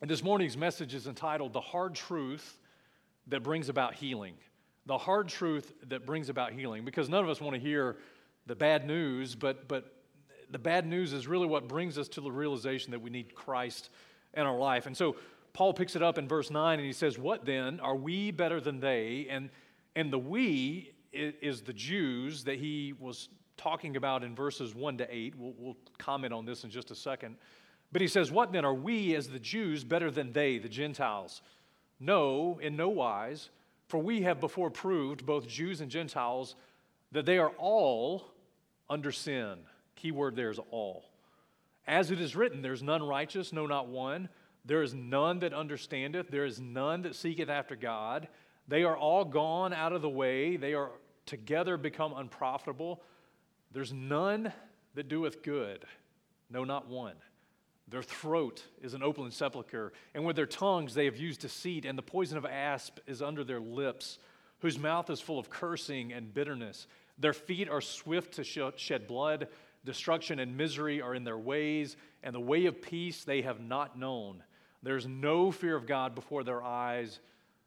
And this morning's message is entitled The Hard Truth That Brings About Healing. The hard truth that brings about healing. Because none of us want to hear the bad news, but, but the bad news is really what brings us to the realization that we need Christ in our life. And so Paul picks it up in verse 9 and he says, What then? Are we better than they? And, and the we is the Jews that he was talking about in verses 1 to 8. We'll, we'll comment on this in just a second. But he says, What then? Are we as the Jews better than they, the Gentiles? No, in no wise. For we have before proved, both Jews and Gentiles, that they are all under sin. Key word there is all. As it is written, there's none righteous, no, not one. There is none that understandeth, there is none that seeketh after God. They are all gone out of the way, they are together become unprofitable. There's none that doeth good, no, not one. Their throat is an open sepulchre, and with their tongues they have used deceit, and the poison of asp is under their lips, whose mouth is full of cursing and bitterness. Their feet are swift to shed blood. Destruction and misery are in their ways, and the way of peace they have not known. There's no fear of God before their eyes.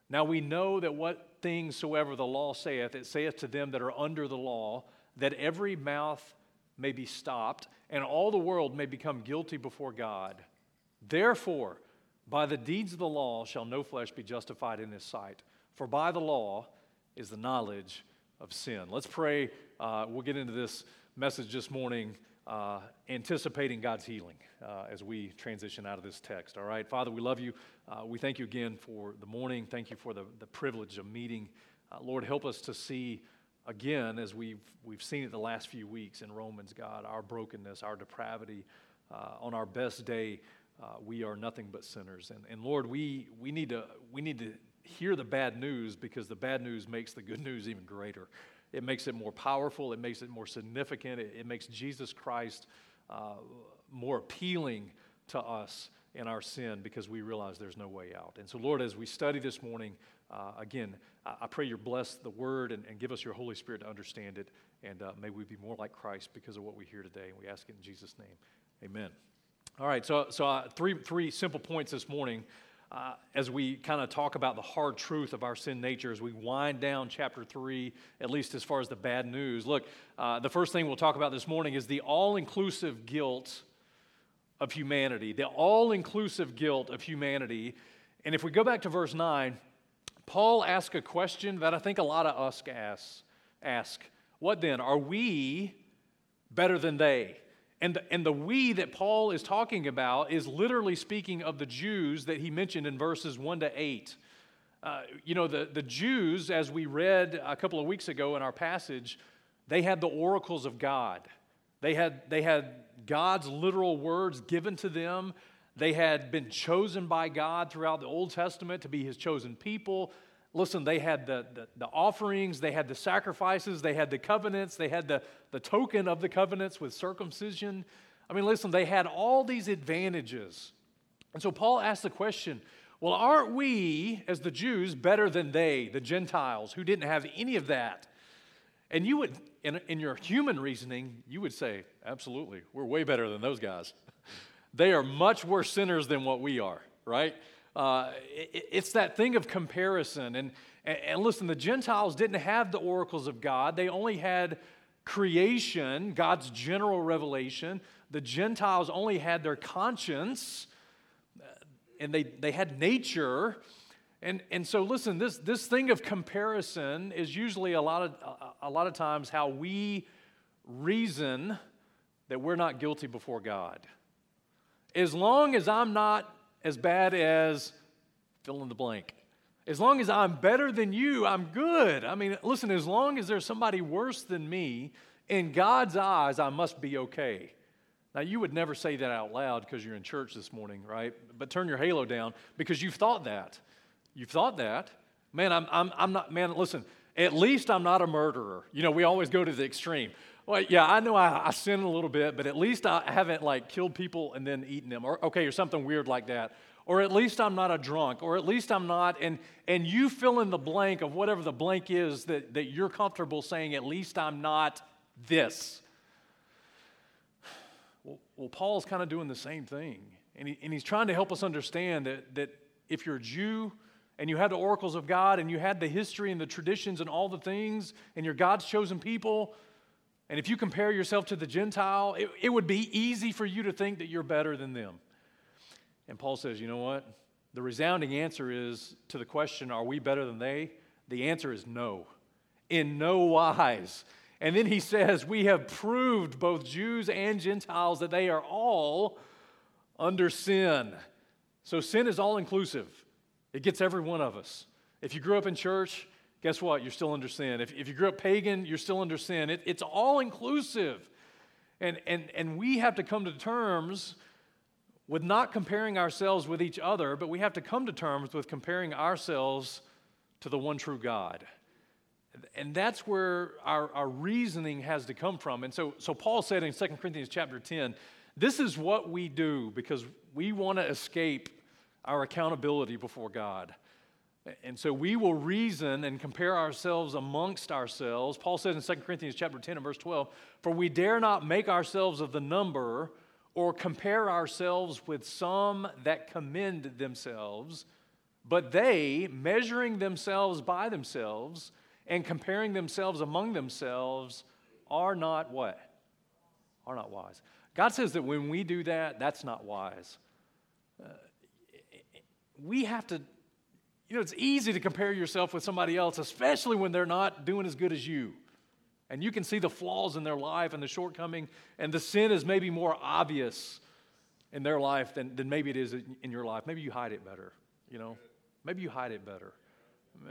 Now we know that what things soever the law saith, it saith to them that are under the law, that every mouth may be stopped, and all the world may become guilty before God. Therefore, by the deeds of the law shall no flesh be justified in his sight, for by the law is the knowledge of sin. Let's pray. Uh, we'll get into this message this morning, uh, anticipating God's healing uh, as we transition out of this text. All right, Father, we love you. Uh, we thank you again for the morning. Thank you for the, the privilege of meeting. Uh, Lord, help us to see again, as we've, we've seen it the last few weeks in Romans, God, our brokenness, our depravity. Uh, on our best day, uh, we are nothing but sinners. And, and Lord, we, we, need to, we need to hear the bad news because the bad news makes the good news even greater. It makes it more powerful, it makes it more significant, it, it makes Jesus Christ uh, more appealing to us in our sin because we realize there's no way out. And so, Lord, as we study this morning, uh, again, I, I, pray you bless the word and, and, give us your Holy Spirit to understand it. And uh, may we be more like Christ because of what we hear today. And we ask it in Jesus' name. Amen. All right, so, so uh, three, three simple points this morning uh, as we kind of talk about the hard truth of our sin nature, as we wind down chapter three, at least as far as the bad news. Look, uh, the first thing we'll talk about this morning is the all inclusive guilt of humanity, the all inclusive guilt of humanity. And if we go back to verse 9, Paul asks a question that I think a lot of us ask. ask What then? Are we better than they? And the, and the we that Paul is talking about is literally speaking of the Jews that he mentioned in verses 1 to 8. Uh, you know, the, the Jews, as we read a couple of weeks ago in our passage, they had the oracles of God. They had, they had God's literal words given to them. They had been chosen by God throughout the Old Testament to be his chosen people. Listen, they had the, the, the, offerings, they had the sacrifices, they had the covenants, they had the, the token of the covenants with circumcision. I mean, listen, they had all these advantages. And so Paul asked the question well, aren't we, as the Jews, better than they, the Gentiles, who didn't have any of that? And you would, in, in your human reasoning, you would say, absolutely, we're way better than those guys. They are much worse sinners than what we are, right? Uh, it, it's that thing of comparison. And, and, listen, the Gentiles didn't have the oracles of God, they only had creation, God's general revelation. The Gentiles only had their conscience, uh, and they, they had nature. And, and so, listen, this, this thing of comparison is usually a lot, of, a lot of times how we reason that we're not guilty before God. As long as I'm not as bad as fill in the blank, as long as I'm better than you, I'm good. I mean, listen, as long as there's somebody worse than me, in God's eyes, I must be okay. Now, you would never say that out loud because you're in church this morning, right? But turn your halo down because you've thought that. You've thought that. Man, I'm, I'm, I'm not, man, listen, at least I'm not a murderer. You know, we always go to the extreme. Well, yeah, I know I, I sin a little bit, but at least I haven't like killed people and then eaten them, or okay, or something weird like that. Or at least I'm not a drunk, or at least I'm not, and and you fill in the blank of whatever the blank is that, that you're comfortable saying, at least I'm not this. Well, well Paul's kind of doing the same thing. And, he, and he's trying to help us understand that, that if you're a Jew and you had the oracles of God and you had the history and the traditions and all the things, and you're God's chosen people, and if you compare yourself to the Gentile, it, it would be easy for you to think that you're better than them. And Paul says, you know what? The resounding answer is to the question, are we better than they? The answer is no. In no wise. And then he says, We have proved, both Jews and Gentiles, that they are all under sin. So sin is all inclusive, it gets every one of us. If you grew up in church, guess what? You're still under sin. If, if you grew up pagan, you're still under sin. It, it's all inclusive. And, and, and we have to come to terms with not comparing ourselves with each other, but we have to come to terms with comparing ourselves to the one true God. And that's where our, our reasoning has to come from. And so, so Paul said in 2 Corinthians chapter 10, this is what we do because we want to escape our accountability before God. And so we will reason and compare ourselves amongst ourselves. Paul says in 2 Corinthians chapter 10 and verse 12, For we dare not make ourselves of the number or compare ourselves with some that commend themselves, but they, measuring themselves by themselves and comparing themselves among themselves, are not what? Are not wise. God says that when we do that, that's not wise. Uh, we have to, you know, it's easy to compare yourself with somebody else, especially when they're not doing as good as you. And you can see the flaws in their life and the shortcoming, and the sin is maybe more obvious in their life than, than maybe it is in your life. Maybe you hide it better, you know? Maybe you hide it better.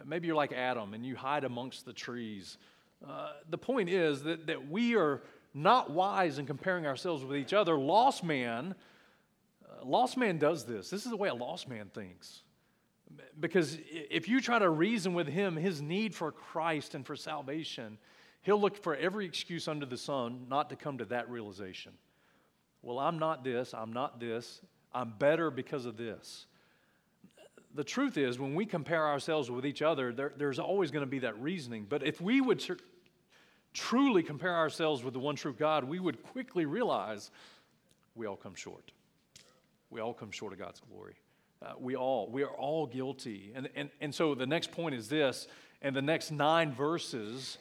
Maybe you're like Adam and you hide amongst the trees. Uh, the point is that, that we are not wise in comparing ourselves with each other. Lost man, uh, lost man does this. This is the way a lost man thinks. Because if you try to reason with him his need for Christ and for salvation, he'll look for every excuse under the sun not to come to that realization. Well, I'm not this, I'm not this, I'm better because of this. The truth is, when we compare ourselves with each other, there, there's always going to be that reasoning. But if we would truly compare ourselves with the one true God, we would quickly realize we all come short. We all come short of God's glory. Uh, we all, we are all guilty. And, and, and so the next point is this, and the next nine verses,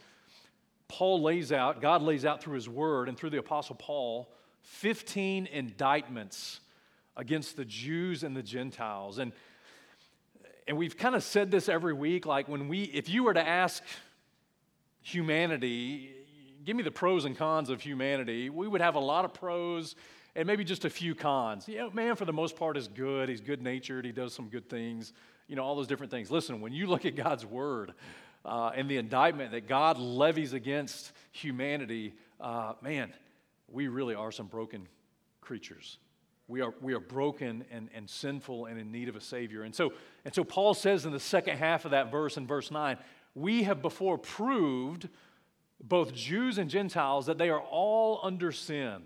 Paul lays out, God lays out through his word and through the Apostle Paul, 15 indictments against the Jews and the Gentiles. And, and we've kind of said this every week, like when we, if you were to ask humanity, give me the pros and cons of humanity, we would have a lot of pros and maybe just a few cons. You know, man, for the most part, is good. He's good natured. He does some good things. You know, all those different things. Listen, when you look at God's word uh, and the indictment that God levies against humanity, uh, man, we really are some broken creatures. We are, we are broken and, and sinful and in need of a Savior. And so, and so Paul says in the second half of that verse, in verse 9, we have before proved, both Jews and Gentiles, that they are all under sin.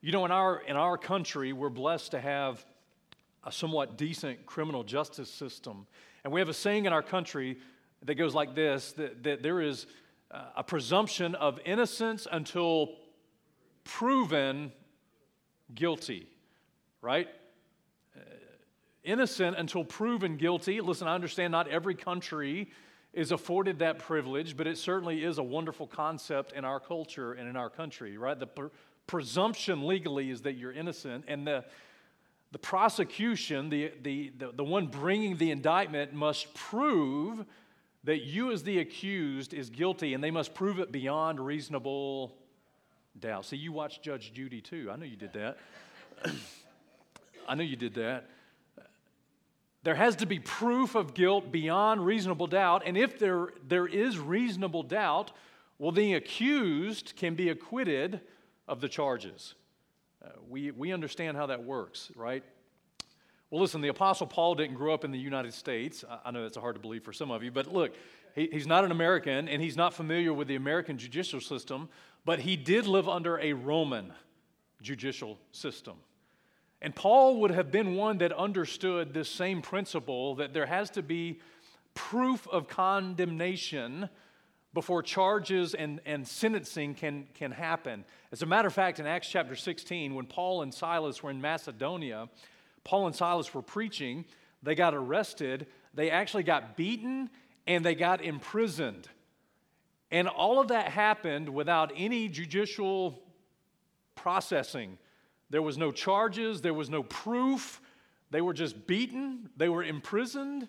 You know, in our, in our country, we're blessed to have a somewhat decent criminal justice system. And we have a saying in our country that goes like this that, that there is a presumption of innocence until proven guilty, right? Uh, innocent until proven guilty. Listen, I understand not every country is afforded that privilege, but it certainly is a wonderful concept in our culture and in our country, right? The pr- presumption legally is that you're innocent, and the, the prosecution, the, the, the, the one bringing the indictment, must prove that you, as the accused, is guilty, and they must prove it beyond reasonable doubt. See, you watched Judge Judy too. I know you did that. I know you did that. There has to be proof of guilt beyond reasonable doubt. And if there, there is reasonable doubt, well, the accused can be acquitted of the charges. Uh, we, we understand how that works, right? Well, listen, the Apostle Paul didn't grow up in the United States. I, I know that's hard to believe for some of you, but look, he, he's not an American and he's not familiar with the American judicial system, but he did live under a Roman judicial system. And Paul would have been one that understood this same principle that there has to be proof of condemnation before charges and, and sentencing can, can happen. As a matter of fact, in Acts chapter 16, when Paul and Silas were in Macedonia, Paul and Silas were preaching, they got arrested, they actually got beaten, and they got imprisoned. And all of that happened without any judicial processing. There was no charges, there was no proof. They were just beaten, they were imprisoned.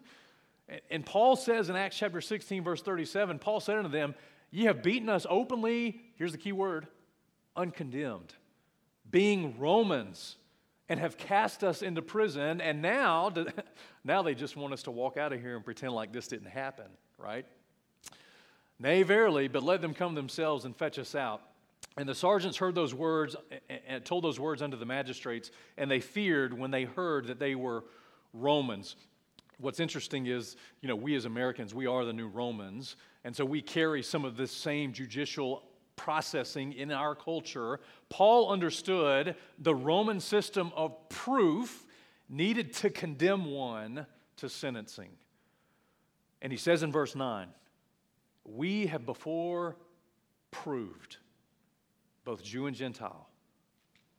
And Paul says in Acts chapter 16, verse 37, Paul said unto them, Ye have beaten us openly, here's the key word, uncondemned, being Romans, and have cast us into prison. And now, now they just want us to walk out of here and pretend like this didn't happen, right? Nay, verily, but let them come themselves and fetch us out. And the sergeants heard those words and told those words unto the magistrates, and they feared when they heard that they were Romans. What's interesting is, you know, we as Americans, we are the new Romans, and so we carry some of this same judicial processing in our culture. Paul understood the Roman system of proof needed to condemn one to sentencing. And he says in verse 9, We have before proved both Jew and Gentile,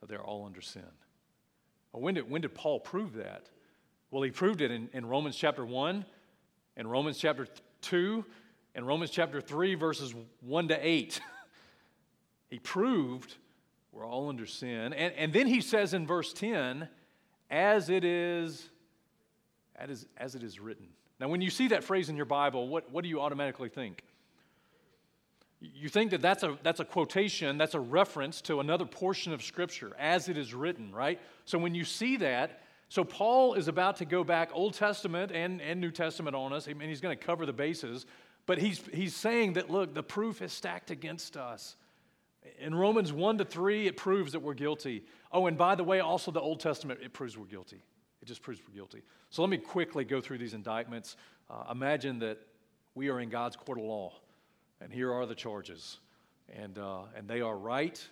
they're all under sin. When, did, when did Paul prove that? Well, he proved it in, in Romans chapter 1, in Romans chapter 2, in Romans chapter 3, verses 1 to 8. he proved we're all under sin. And, and then he says in verse 10, as it is, as, as it is written. Now, when you see that phrase in your Bible, what, what do you automatically think? You think that that's a, that's a quotation, that's a reference to another portion of Scripture, as it is written, right? So when you see that, so Paul is about to go back Old Testament and, and New Testament on us, and he's going to cover the bases, but he's, he's saying that, look, the proof is stacked against us. In Romans 1 to 3, it proves that we're guilty. Oh, and by the way, also the Old Testament, it proves we're guilty. It just proves we're guilty. So let me quickly go through these indictments. Uh, imagine that we are in God's court of law and here are the charges. And, uh, and they are right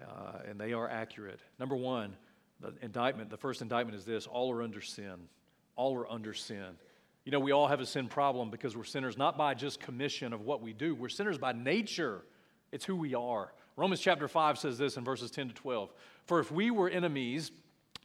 uh, and they are accurate. Number one, the indictment, the first indictment is this all are under sin. All are under sin. You know, we all have a sin problem because we're sinners not by just commission of what we do, we're sinners by nature. It's who we are. Romans chapter 5 says this in verses 10 to 12 For if we were enemies,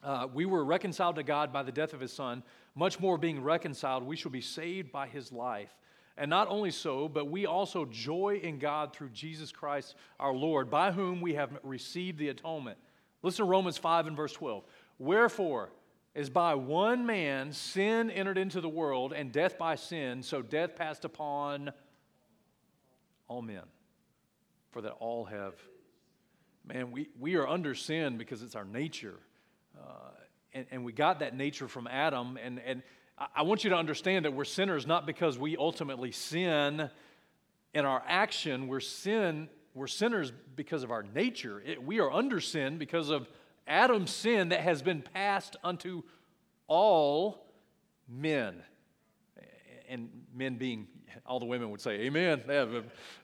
uh, we were reconciled to God by the death of his Son, much more being reconciled, we shall be saved by his life. And not only so, but we also joy in God through Jesus Christ our Lord, by whom we have received the atonement. Listen to Romans 5 and verse 12. Wherefore, as by one man sin entered into the world, and death by sin, so death passed upon all men. For that all have, man, we, we are under sin because it's our nature. Uh, and, and we got that nature from Adam. And, and I want you to understand that we're sinners not because we ultimately sin in our action. We're sin. We're sinners because of our nature. It, we are under sin because of Adam's sin that has been passed unto all men. And men being, all the women would say, Amen. Yeah,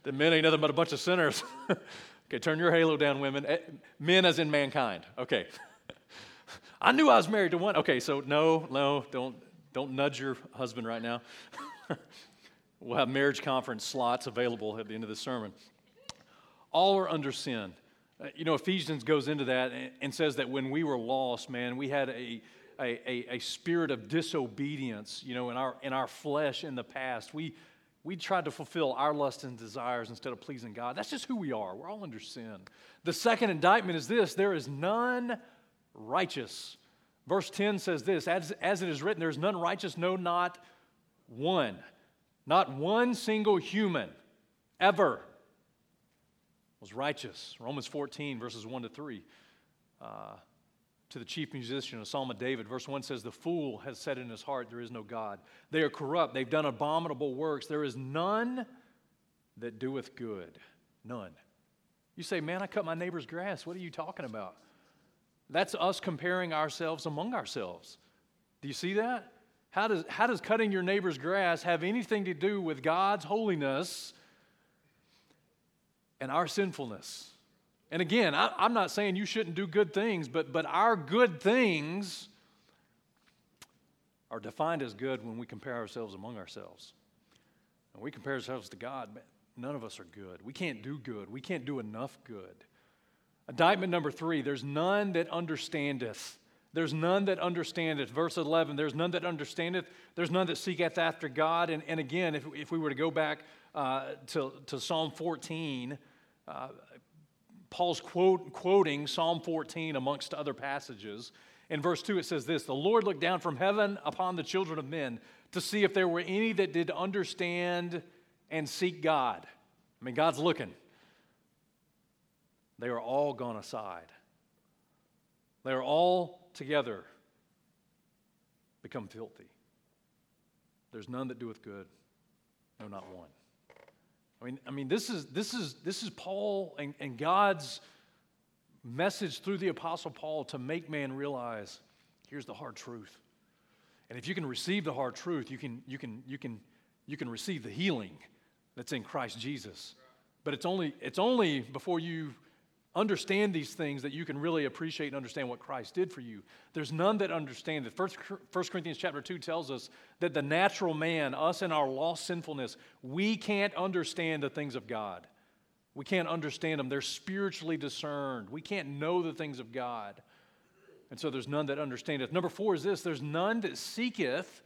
the men ain't nothing but a bunch of sinners. okay, turn your halo down, women. Eh, men as in mankind. Okay. I knew I was married to one. Okay, so no, no, don't don't nudge your husband right now. we'll have marriage conference slots available at the end of the sermon. All are under sin. Uh, you know, Ephesians goes into that and, and, says that when we were lost, man, we had a, a, a, a spirit of disobedience, you know, in our, in our flesh in the past. We, we tried to fulfill our lusts and desires instead of pleasing God. That's just who we are. We're all under sin. The second indictment is this there is none righteous. Verse 10 says this as, as it is written, there's none righteous, no, not one. Not one single human ever was righteous. Romans 14, verses 1 to 3. Uh, to the chief musician, a psalm of David, verse 1 says, The fool has said in his heart, There is no God. They are corrupt. They've done abominable works. There is none that doeth good. None. You say, Man, I cut my neighbor's grass. What are you talking about? That's us comparing ourselves among ourselves. Do you see that? How does, how does cutting your neighbor's grass have anything to do with God's holiness and our sinfulness? And again, I, I'm not saying you shouldn't do good things, but, but our good things are defined as good when we compare ourselves among ourselves. When we compare ourselves to God, none of us are good. We can't do good. We can't do enough good. Indictment number three there's none that understandeth. There's none that understandeth. Verse 11, there's none that understandeth. There's none that seeketh after God. And, and again, if, if we were to go back uh, to, to Psalm 14, uh, Paul's quote, quoting Psalm 14 amongst other passages. In verse 2, it says this The Lord looked down from heaven upon the children of men to see if there were any that did understand and seek God. I mean, God's looking. They are all gone aside. They are all together become filthy. There's none that doeth good, no, not one. I mean, I mean this, is, this, is, this is Paul and, and God's message through the Apostle Paul to make man realize here's the hard truth. And if you can receive the hard truth, you can, you can, you can, you can receive the healing that's in Christ Jesus. But it's only, it's only before you understand these things that you can really appreciate and understand what Christ did for you. There's none that understand it. First, 1 Corinthians chapter 2 tells us that the natural man, us in our lost sinfulness, we can't understand the things of God. We can't understand them. They're spiritually discerned. We can't know the things of God. And so there's none that understandeth. Number four is this there's none that seeketh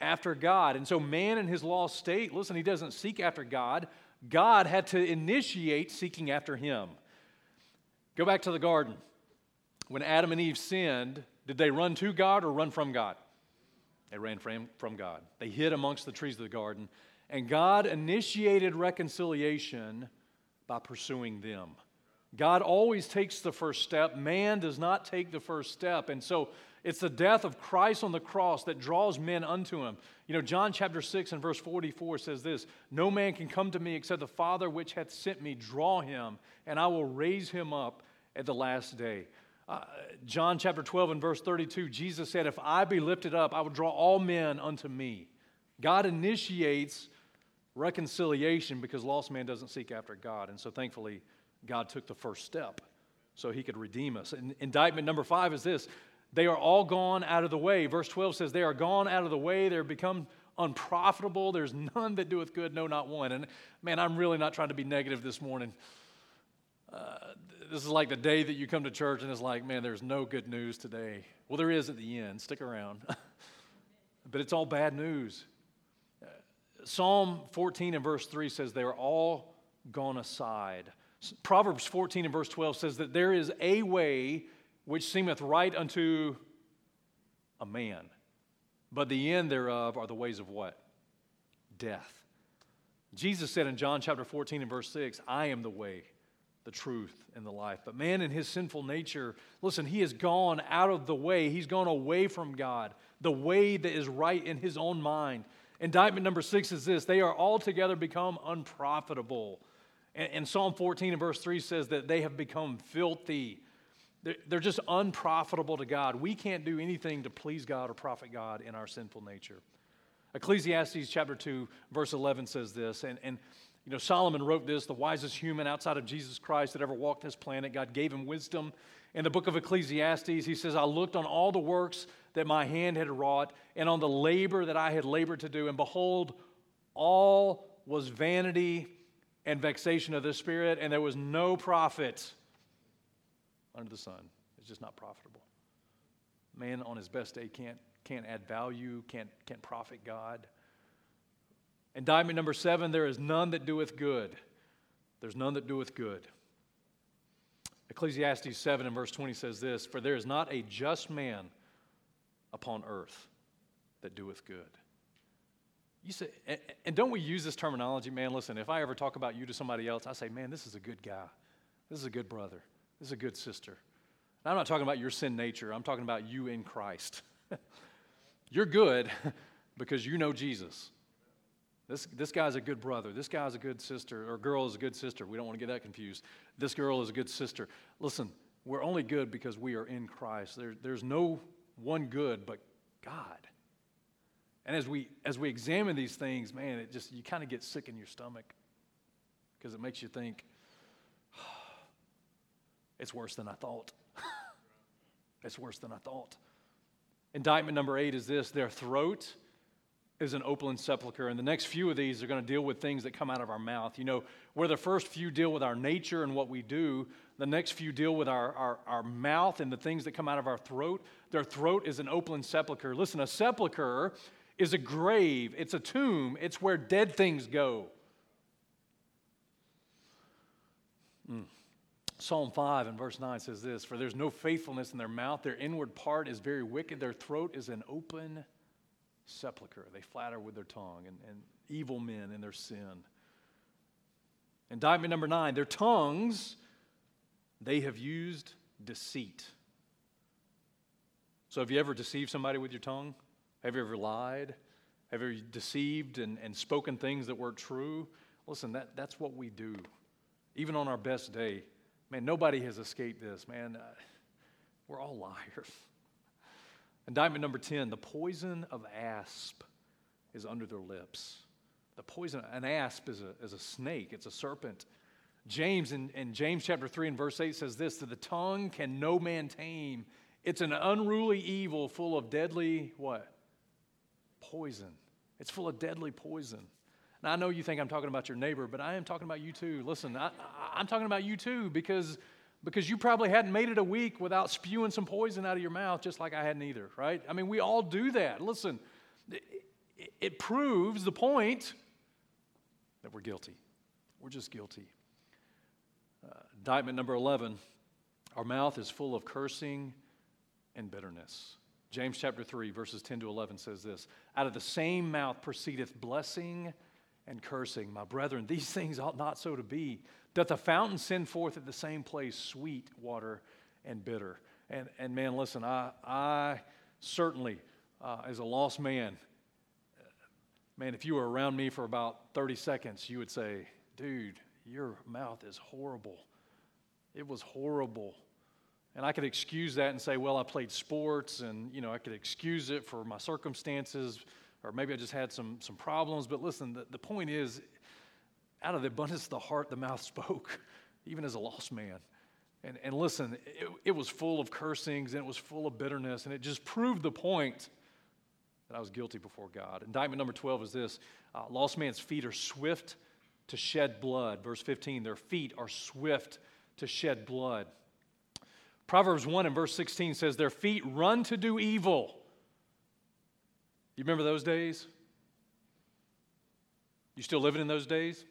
after God. And so man in his lost state, listen, he doesn't seek after God. God had to initiate seeking after him. Go back to the garden. When Adam and Eve sinned, did they run to God or run from God? They ran from, God. They hid amongst the trees of the garden. And God initiated reconciliation by pursuing them. God always takes the first step. Man does not take the first step. And so it's the death of Christ on the cross that draws men unto him. You know, John chapter 6 and verse 44 says this No man can come to me except the Father which hath sent me draw him, and I will raise him up at the last day. Uh, John chapter 12 and verse 32, Jesus said, If I be lifted up, I will draw all men unto me. God initiates reconciliation because lost man doesn't seek after God. And so thankfully, God took the first step so he could redeem us. And indictment number five is this they are all gone out of the way. Verse 12 says, They are gone out of the way. They're become unprofitable. There's none that doeth good, no, not one. And man, I'm really not trying to be negative this morning. Uh, this is like the day that you come to church and it's like, man, there's no good news today. Well, there is at the end. Stick around. but it's all bad news. Psalm 14 and verse 3 says, They are all gone aside. Proverbs 14 and verse 12 says that there is a way which seemeth right unto a man, but the end thereof are the ways of what? Death. Jesus said in John chapter 14 and verse 6, I am the way, the truth, and the life. But man, in his sinful nature, listen, he has gone out of the way. He's gone away from God, the way that is right in his own mind. Indictment number six is this they are altogether become unprofitable. And, and Psalm 14 and verse 3 says that they have become filthy. They're, they're just unprofitable to God. We can't do anything to please God or profit God in our sinful nature. Ecclesiastes chapter 2, verse 11 says this, and, and you know, Solomon wrote this, the wisest human outside of Jesus Christ that ever walked this planet. God gave him wisdom. In the book of Ecclesiastes, he says, I looked on all the works that my hand had wrought and on the labor that I had labored to do, and behold, all was vanity and vexation of the spirit, and there was no profit under the sun. It's just not profitable. Man on his best day can't, can't add value, can't, can't profit God. Indictment number seven there is none that doeth good. There's none that doeth good. Ecclesiastes 7 and verse 20 says this For there is not a just man upon earth that doeth good. You say, and don't we use this terminology, man? Listen, if I ever talk about you to somebody else, I say, man, this is a good guy. This is a good brother. This is a good sister. And I'm not talking about your sin nature, I'm talking about you in Christ. You're good because you know Jesus. This, this guy's a good brother. This guy's a good sister, or girl is a good sister. We don't want to get that confused. This girl is a good sister. Listen, we're only good because we are in Christ. There, there's no one good but God. And as we as we examine these things, man, it just you kind of get sick in your stomach because it makes you think it's worse than I thought. it's worse than I thought. Indictment number eight is this: their throat is an open sepulchre. And the next few of these are going to deal with things that come out of our mouth. You know, where the first few deal with our nature and what we do, the next few deal with our, our, our mouth and the things that come out of our throat. Their throat is an open sepulchre. Listen, a sepulchre is a grave, it's a tomb, it's where dead things go. Mm. Psalm 5 and verse 9 says this For there's no faithfulness in their mouth, their inward part is very wicked, their throat is an open sepulchre. They flatter with their tongue, and, and evil men in their sin. Indictment number nine, their tongues, they have used deceit. So, have you ever deceived somebody with your tongue? Have you ever lied? Have you deceived and, and spoken things that weren't true? Listen, that, that's what we do. Even on our best day, man, nobody has escaped this, man. Uh, we're all liars. Indictment number 10 the poison of asp is under their lips. The poison, an asp is a, is a snake, it's a serpent. James in, in James chapter 3 and verse 8 says this that the tongue can no man tame. It's an unruly evil full of deadly what? Poison. It's full of deadly poison. Now, I know you think I'm talking about your neighbor, but I am talking about you too. Listen, I, I'm talking about you too because because you probably hadn't made it a week without spewing some poison out of your mouth, just like I hadn't either, right? I mean, we all do that. Listen, it, it proves the point that we're guilty. We're just guilty. Uh, indictment number 11 our mouth is full of cursing and bitterness. James chapter 3, verses 10 to 11 says this Out of the same mouth proceedeth blessing and cursing. My brethren, these things ought not so to be. Doth the fountain send forth at the same place sweet water and bitter? And, and man, listen, I, I certainly, uh, as a lost man, man, if you were around me for about 30 seconds, you would say, dude, your mouth is horrible. It was horrible. And I could excuse that and say, well, I played sports and, you know, I could excuse it for my circumstances or maybe I just had some, some problems. But listen, the, the point is, out of the abundance of the heart, the mouth spoke, even as a lost man. And, and listen, it, it was full of cursings and it was full of bitterness, and it just proved the point that I was guilty before God. Indictment number 12 is this uh, Lost man's feet are swift to shed blood. Verse 15, their feet are swift to shed blood. Proverbs 1 and verse 16 says, Their feet run to do evil. You remember those days? You still living in those days?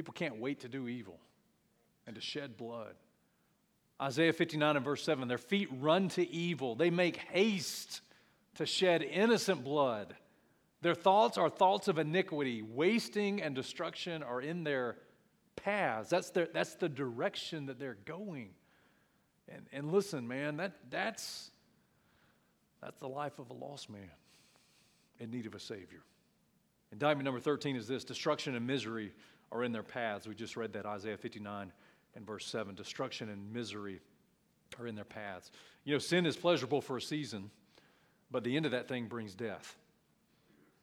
People can't wait to do evil and to shed blood. Isaiah 59 and verse 7 their feet run to evil, they make haste to shed innocent blood. Their thoughts are thoughts of iniquity, wasting and destruction are in their paths. That's, their, that's the direction that they're going. And, and listen, man, that, that's, that's the life of a lost man in need of a Savior. Indictment number 13 is this destruction and misery are in their paths. We just read that, Isaiah 59 and verse 7. Destruction and misery are in their paths. You know, sin is pleasurable for a season, but the end of that thing brings death.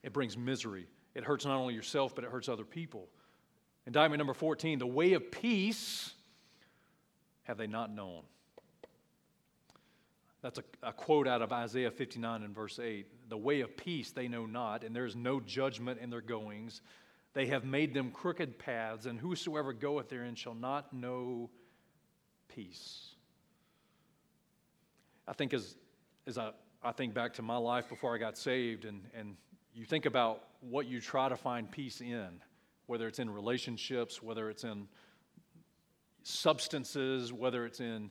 It brings misery. It hurts not only yourself, but it hurts other people. Indictment number 14 the way of peace have they not known. That's a, a, quote out of Isaiah 59 and verse 8. The way of peace they know not, and there is no judgment in their goings. They have made them crooked paths, and whosoever goeth therein shall not know peace. I think as, as I, I think back to my life before I got saved, and, and you think about what you try to find peace in, whether it's in relationships, whether it's in substances, whether it's in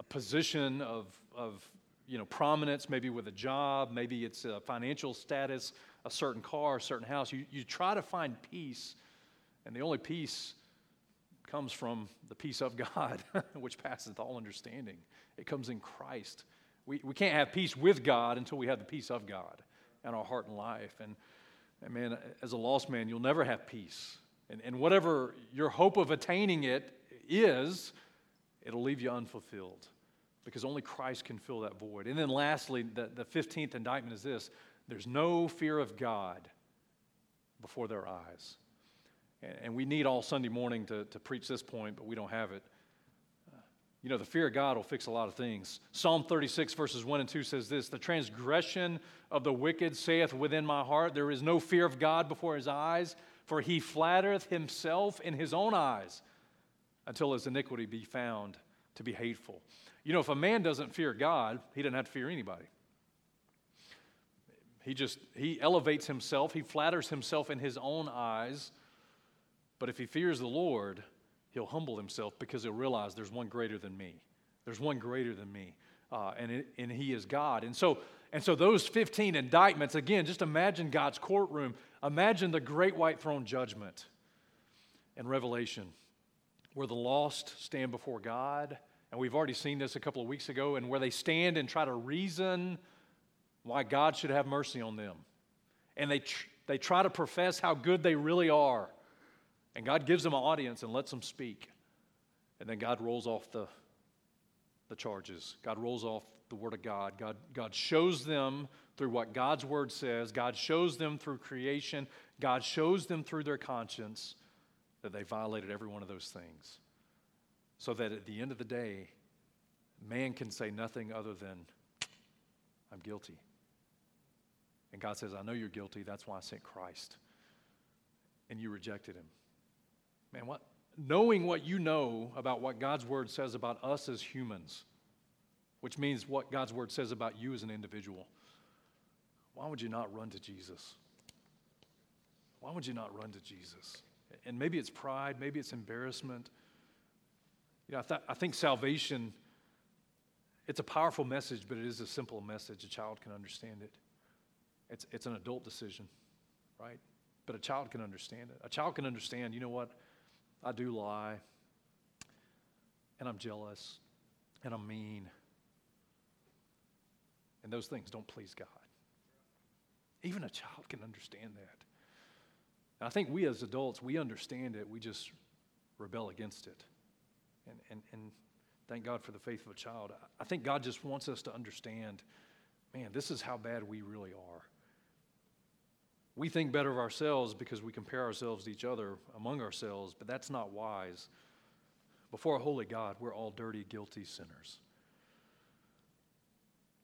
a position of, of you know, prominence, maybe with a job, maybe it's a financial status, a certain car, a certain house. You, you try to find peace, and the only peace comes from the peace of God, which passes all understanding. It comes in Christ. We, we can't have peace with God until we have the peace of God in our heart and life. And, and man, as a lost man, you'll never have peace. And, and whatever your hope of attaining it is, it'll leave you unfulfilled because only Christ can fill that void. And then lastly, the, the 15th indictment is this there's no fear of God before their eyes. And, and we need all Sunday morning to, to preach this point, but we don't have it. Uh, you know, the fear of God will fix a lot of things. Psalm 36, verses 1 and 2 says this The transgression of the wicked saith within my heart, There is no fear of God before his eyes, for he flattereth himself in his own eyes until his iniquity be found to be hateful. You know, if a man doesn't fear God, he doesn't have to fear anybody. He just, he elevates himself, he flatters himself in his own eyes. But if he fears the Lord, he'll humble himself because he'll realize there's one greater than me. There's one greater than me, uh, and, it, and he is God. And so, and so those 15 indictments, again, just imagine God's courtroom. Imagine the great white throne judgment and revelation where the lost stand before God. And we've already seen this a couple of weeks ago, and where they stand and try to reason why God should have mercy on them. And they, tr- they try to profess how good they really are. And God gives them an audience and lets them speak. And then God rolls off the, the charges. God rolls off the Word of God. God. God shows them through what God's Word says. God shows them through creation. God shows them through their conscience that they violated every one of those things. So that at the end of the day, man can say nothing other than, I'm guilty. And God says, I know you're guilty. That's why I sent Christ. And you rejected him. Man, what? Knowing what you know about what God's word says about us as humans, which means what God's word says about you as an individual, why would you not run to Jesus? Why would you not run to Jesus? And maybe it's pride, maybe it's embarrassment. You know, I, th- I think salvation, it's a powerful message, but it is a simple message. A child can understand it. It's, it's an adult decision, right? But a child can understand it. A child can understand, you know what? I do lie, and I'm jealous, and I'm mean. And those things don't please God. Even a child can understand that. And I think we as adults, we understand it, we just rebel against it. And, and, and thank God for the faith of a child. I think God just wants us to understand man, this is how bad we really are. We think better of ourselves because we compare ourselves to each other among ourselves, but that's not wise. Before a holy God, we're all dirty, guilty sinners.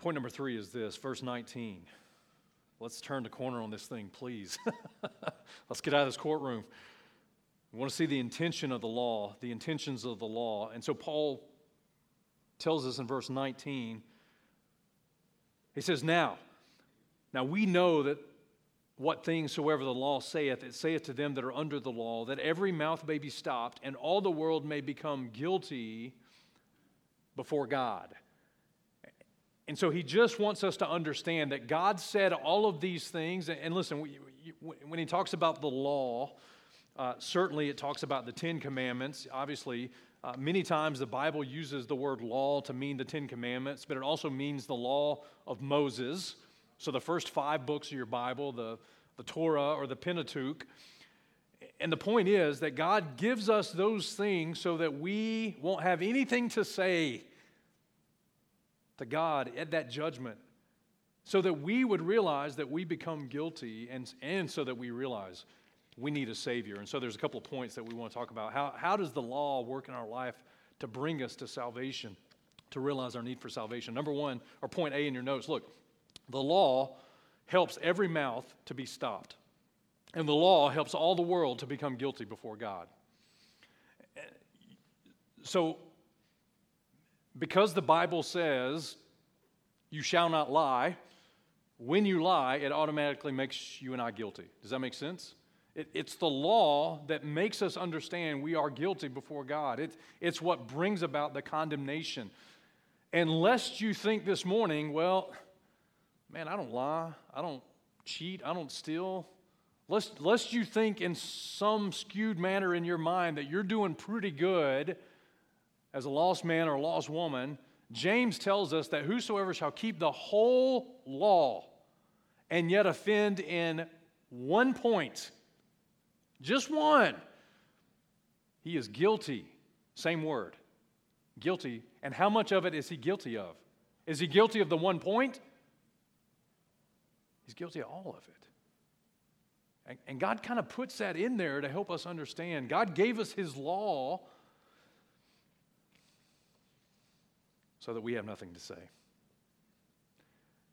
Point number three is this, verse 19. Let's turn the corner on this thing, please. Let's get out of this courtroom. We want to see the intention of the law, the intentions of the law. And so Paul tells us in verse 19, he says, Now, now we know that what things soever the law saith, it saith to them that are under the law, that every mouth may be stopped, and all the world may become guilty before God. And so he just wants us to understand that God said all of these things. And listen, when he talks about the law, uh, certainly it talks about the Ten Commandments. Obviously, uh, many times the Bible uses the word law to mean the Ten Commandments, but it also means the law of Moses. So the first five books of your Bible, the, the Torah or the Pentateuch. And the point is that God gives us those things so that we won't have anything to say to God at that judgment, so that we would realize that we become guilty and, and so that we realize we need a Savior. And so there's a couple of points that we want to talk about. How, how does the law work in our life to bring us to salvation, to realize our need for salvation? Number one, or point A in your notes look, the law helps every mouth to be stopped, and the law helps all the world to become guilty before God. So, because the Bible says you shall not lie, when you lie, it automatically makes you and I guilty. Does that make sense? It, it's the law that makes us understand we are guilty before God. It, it's what brings about the condemnation. Unless you think this morning, well, man, I don't lie, I don't cheat, I don't steal. Lest, lest you think in some skewed manner in your mind that you're doing pretty good as a lost man or a lost woman, James tells us that whosoever shall keep the whole law and yet offend in one point, just one, he is guilty. Same word, guilty. And how much of it is he guilty of? Is he guilty of the one point? He's guilty of all of it. And, and God kind of puts that in there to help us understand. God gave us His law so that we have nothing to say.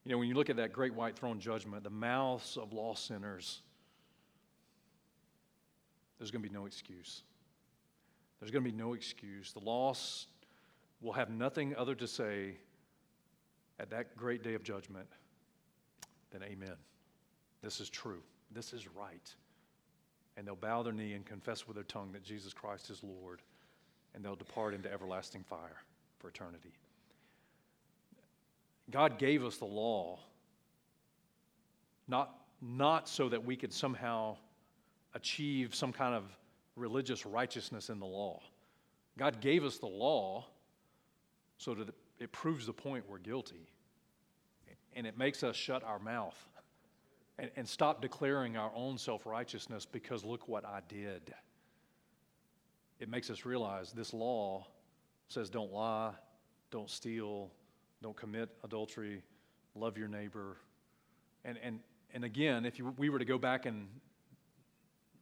You know, when you look at that great white throne judgment, the mouths of lost sinners, there's going to be no excuse. There's going to be no excuse. The lost will have nothing other to say at that great day of judgment than amen. This is true. This is right. And they'll bow their knee and confess with their tongue that Jesus Christ is Lord, and they'll depart into everlasting fire for eternity. God gave us the law not, not so that we could somehow achieve some kind of religious righteousness in the law. God gave us the law so that it proves the point we're guilty. And it makes us shut our mouth and, and stop declaring our own self righteousness because look what I did. It makes us realize this law says don't lie, don't steal, don't commit adultery, love your neighbor. And, and, and again, if you, we were to go back in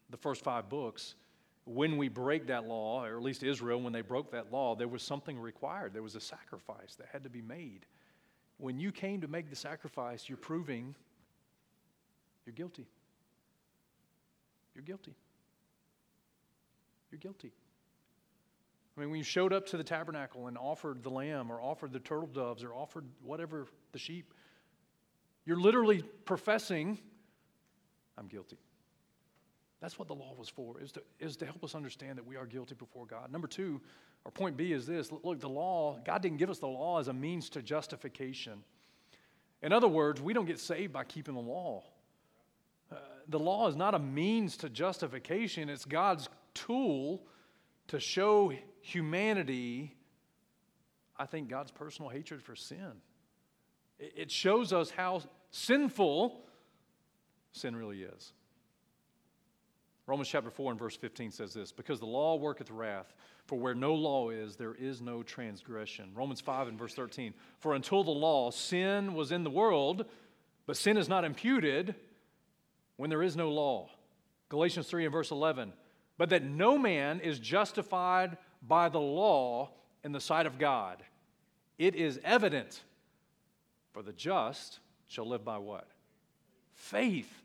the first five books, when we break that law, or at least Israel, when they broke that law, there was something required. There was a sacrifice that had to be made. When you came to make the sacrifice, you're proving you're guilty. You're guilty. You're guilty. I mean, when you showed up to the tabernacle and offered the lamb or offered the turtle doves or offered whatever, the sheep, you're literally professing, I'm guilty. That's what the law was for, is to, is to help us understand that we are guilty before God. Number two, or point B is this look, the law, God didn't give us the law as a means to justification. In other words, we don't get saved by keeping the law. Uh, the law is not a means to justification, it's God's tool to show humanity, I think, God's personal hatred for sin. It shows us how sinful sin really is. Romans chapter 4 and verse 15 says this Because the law worketh wrath, for where no law is, there is no transgression. Romans 5 and verse 13 For until the law, sin was in the world, but sin is not imputed when there is no law. Galatians 3 and verse 11 But that no man is justified by the law in the sight of God. It is evident, for the just shall live by what? Faith,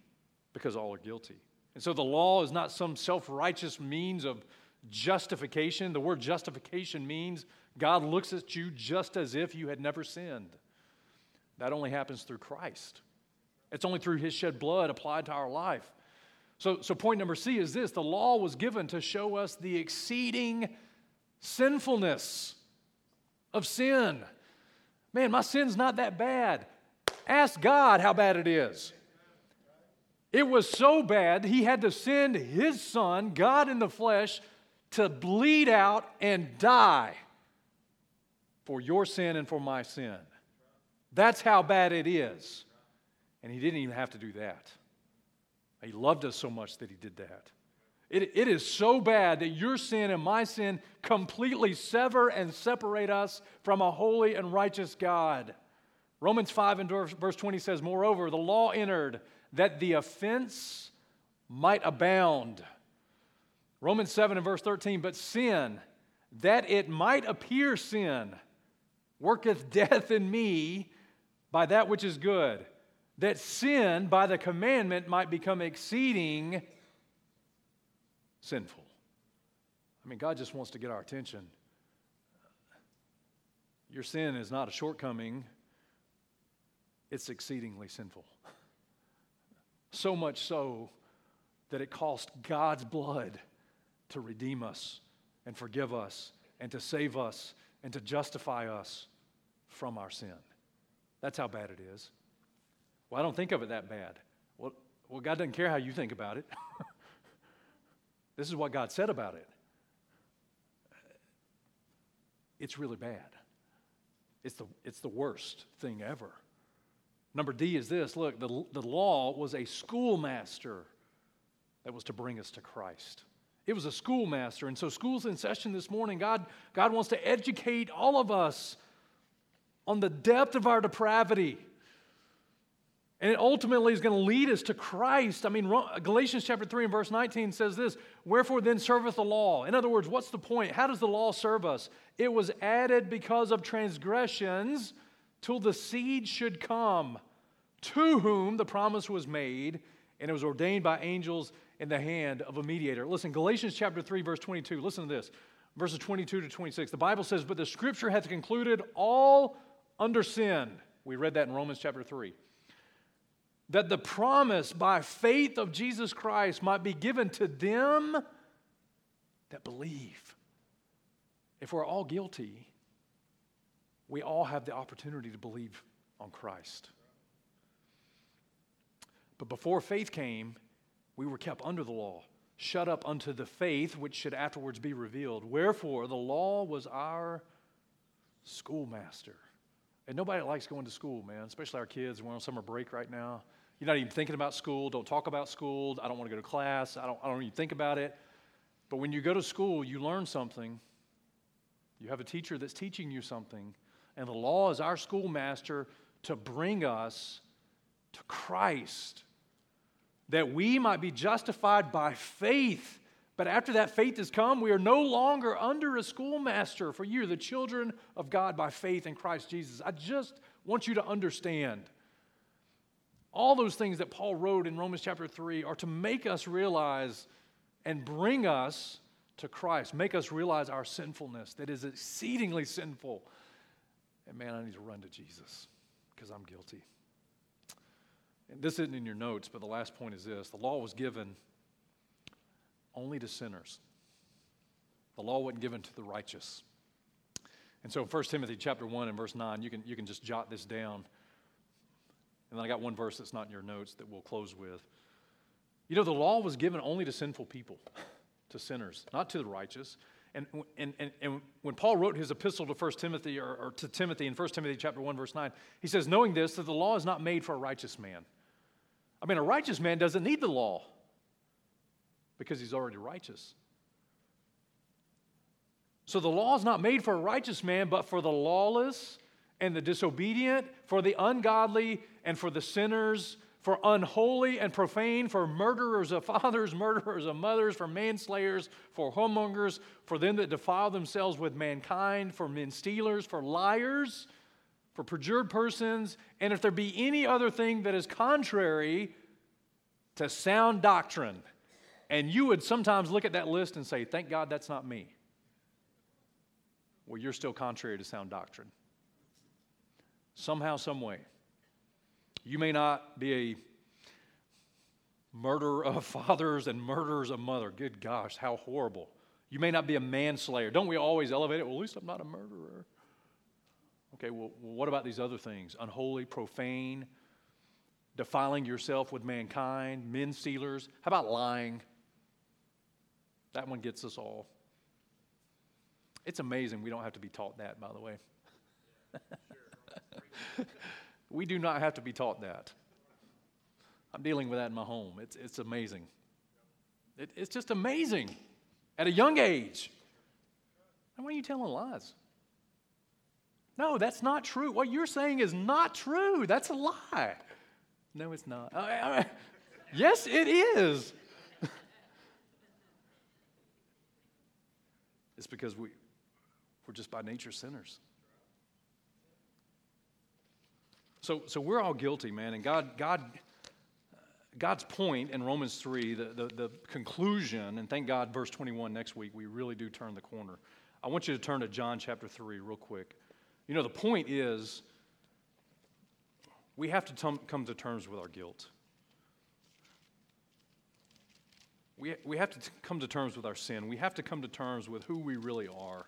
because all are guilty. And so the law is not some self righteous means of justification. The word justification means God looks at you just as if you had never sinned. That only happens through Christ. It's only through his shed blood applied to our life. So, so point number C is this the law was given to show us the exceeding sinfulness of sin. Man, my sin's not that bad. Ask God how bad it is. It was so bad, he had to send his son, God in the flesh, to bleed out and die for your sin and for my sin. That's how bad it is. And he didn't even have to do that. He loved us so much that he did that. It, it is so bad that your sin and my sin completely sever and separate us from a holy and righteous God. Romans 5 and verse 20 says, Moreover, the law entered that the offense might abound. Romans 7 and verse 13, but sin, that it might appear sin, worketh death in me by that which is good, that sin by the commandment might become exceeding sinful. I mean, God just wants to get our attention. Your sin is not a shortcoming, it's exceedingly sinful. So much so that it cost God's blood to redeem us and forgive us and to save us and to justify us from our sin. That's how bad it is. Well, I don't think of it that bad. Well, well God doesn't care how you think about it. this is what God said about it. It's really bad. It's the, it's the worst thing ever. Number D is this look, the, the law was a schoolmaster that was to bring us to Christ. It was a schoolmaster. And so, school's in session this morning. God, God wants to educate all of us on the depth of our depravity. And it ultimately is going to lead us to Christ. I mean, Galatians chapter 3 and verse 19 says this Wherefore then serveth the law? In other words, what's the point? How does the law serve us? It was added because of transgressions till the seed should come, to whom the promise was made, and it was ordained by angels in the hand of a mediator. Listen, Galatians chapter 3, verse 22, listen to this. Verses 22 to 26. The Bible says, But the scripture hath concluded all under sin. We read that in Romans chapter 3 that the promise by faith of Jesus Christ might be given to them that believe. If we're all guilty, we all have the opportunity to believe on Christ. But before faith came, we were kept under the law, shut up unto the faith which should afterwards be revealed. Wherefore, the law was our schoolmaster. And nobody likes going to school, man, especially our kids. We're on summer break right now. You're not even thinking about school. Don't talk about school. I don't want to go to class. I don't, I don't even think about it. But when you go to school, you learn something. You have a teacher that's teaching you something. And the law is our schoolmaster to bring us to Christ, that we might be justified by faith. But after that faith has come, we are no longer under a schoolmaster, for you are the children of God by faith in Christ Jesus. I just want you to understand all those things that Paul wrote in Romans chapter 3 are to make us realize and bring us to Christ, make us realize our sinfulness that is exceedingly sinful. And man, I need to run to Jesus because I'm guilty. And this isn't in your notes, but the last point is this the law was given only to sinners, the law wasn't given to the righteous. And so, 1 Timothy chapter 1 and verse 9, you can, you can just jot this down. And then I got one verse that's not in your notes that we'll close with. You know, the law was given only to sinful people, to sinners, not to the righteous. And, and, and, and when Paul wrote his epistle to 1 Timothy or, or to Timothy in 1 Timothy chapter 1, verse 9, he says, knowing this, that the law is not made for a righteous man. I mean, a righteous man doesn't need the law because he's already righteous. So the law is not made for a righteous man, but for the lawless and the disobedient, for the ungodly and for the sinners, for unholy and profane, for murderers of fathers, murderers of mothers, for manslayers, for whoremongers, for them that defile themselves with mankind, for men stealers, for liars, for perjured persons, and if there be any other thing that is contrary to sound doctrine. And you would sometimes look at that list and say, Thank God that's not me. Well, you're still contrary to sound doctrine. Somehow, some way. You may not be a murderer of fathers and murderers of mother. Good gosh, how horrible. You may not be a manslayer. Don't we always elevate it? Well, at least I'm not a murderer. Okay, well, what about these other things? Unholy, profane, defiling yourself with mankind, men stealers. How about lying? That one gets us all. It's amazing we don't have to be taught that, by the way. we do not have to be taught that. I'm dealing with that in my home. It's, it's amazing. It, it's just amazing at a young age. And why are you telling lies? No, that's not true. What you're saying is not true. That's a lie. No, it's not. I, I, yes, it is. it's because we, we're just by nature sinners. So, so we're all guilty, man. And God, God, God's point in Romans 3, the, the, the conclusion, and thank God, verse 21 next week, we really do turn the corner. I want you to turn to John chapter 3 real quick. You know, the point is we have to t- come to terms with our guilt. We, we have to t- come to terms with our sin. We have to come to terms with who we really are.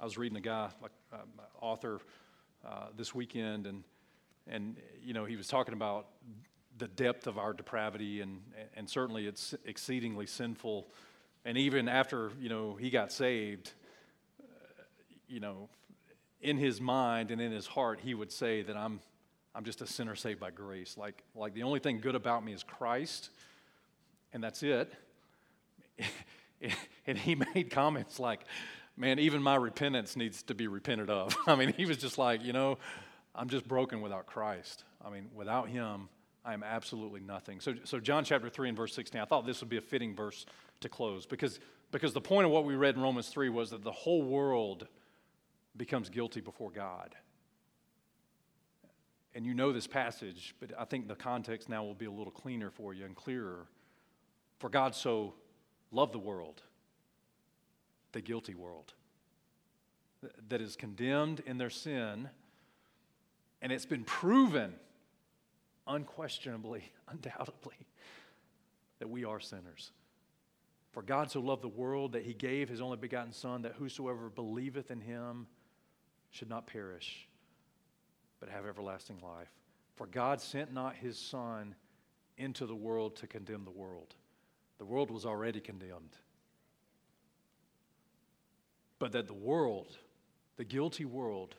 I was reading a guy, like author, uh, this weekend, and and you know he was talking about the depth of our depravity, and and certainly it's exceedingly sinful. And even after you know he got saved, uh, you know, in his mind and in his heart, he would say that I'm I'm just a sinner saved by grace. Like like the only thing good about me is Christ, and that's it. and he made comments like man, even my repentance needs to be repented of. I mean, he was just like, you know, I'm just broken without Christ. I mean, without Him, I am absolutely nothing. So, so John chapter 3 and verse 16, I thought this would be a fitting verse to close because, because the point of what we read in Romans 3 was that the whole world becomes guilty before God. And you know this passage, but I think the context now will be a little cleaner for you and clearer. For God so loved the world, the guilty world, that is condemned in their sin, and it's been proven unquestionably, undoubtedly, that we are sinners. For God so loved the world that he gave his only begotten Son, that whosoever believeth in him should not perish, but have everlasting life. For God sent not his Son into the world to condemn the world. The world was already condemned. But that the world, the guilty world,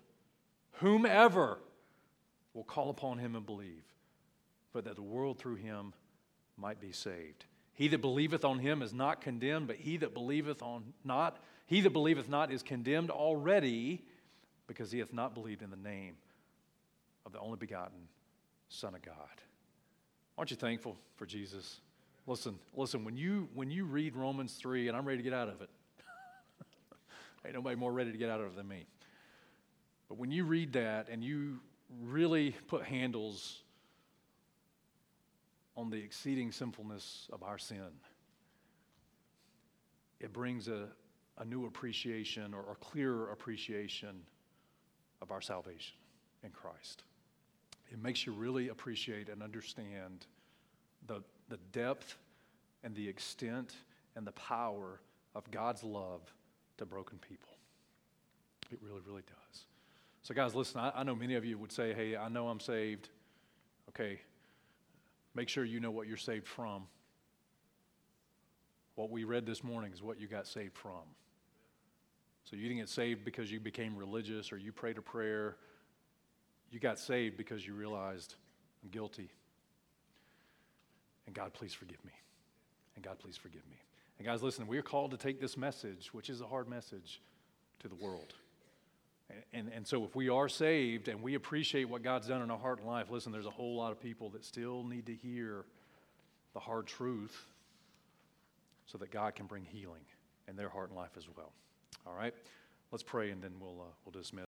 whomever will call upon him and believe, but that the world through him might be saved. He that believeth on him is not condemned, but he that believeth on not, he that believeth not is condemned already, because he hath not believed in the name of the only begotten Son of God. Aren't you thankful for Jesus? Listen, listen, when you when you read Romans 3, and I'm ready to get out of it. Ain't nobody more ready to get out of it than me. But when you read that and you really put handles on the exceeding sinfulness of our sin, it brings a, a new appreciation or a clearer appreciation of our salvation in Christ. It makes you really appreciate and understand the, the depth and the extent and the power of God's love to broken people. It really, really does. So, guys, listen, I, I know many of you would say, hey, I know I'm saved. Okay, make sure you know what you're saved from. What we read this morning is what you got saved from. So you didn't get saved because you became religious or you prayed a prayer. You got saved because you realized I'm guilty. And God, please forgive me. And God, please forgive me. And guys, listen, we are called to take this message, which is a hard message, to the world. And, and, so if we are saved and we appreciate what God's done in our heart and life, listen, there's a whole lot of people that still need to hear the hard truth so that God can bring healing in their heart and life as well. All right? Let's pray and then we'll, uh, we'll dismiss.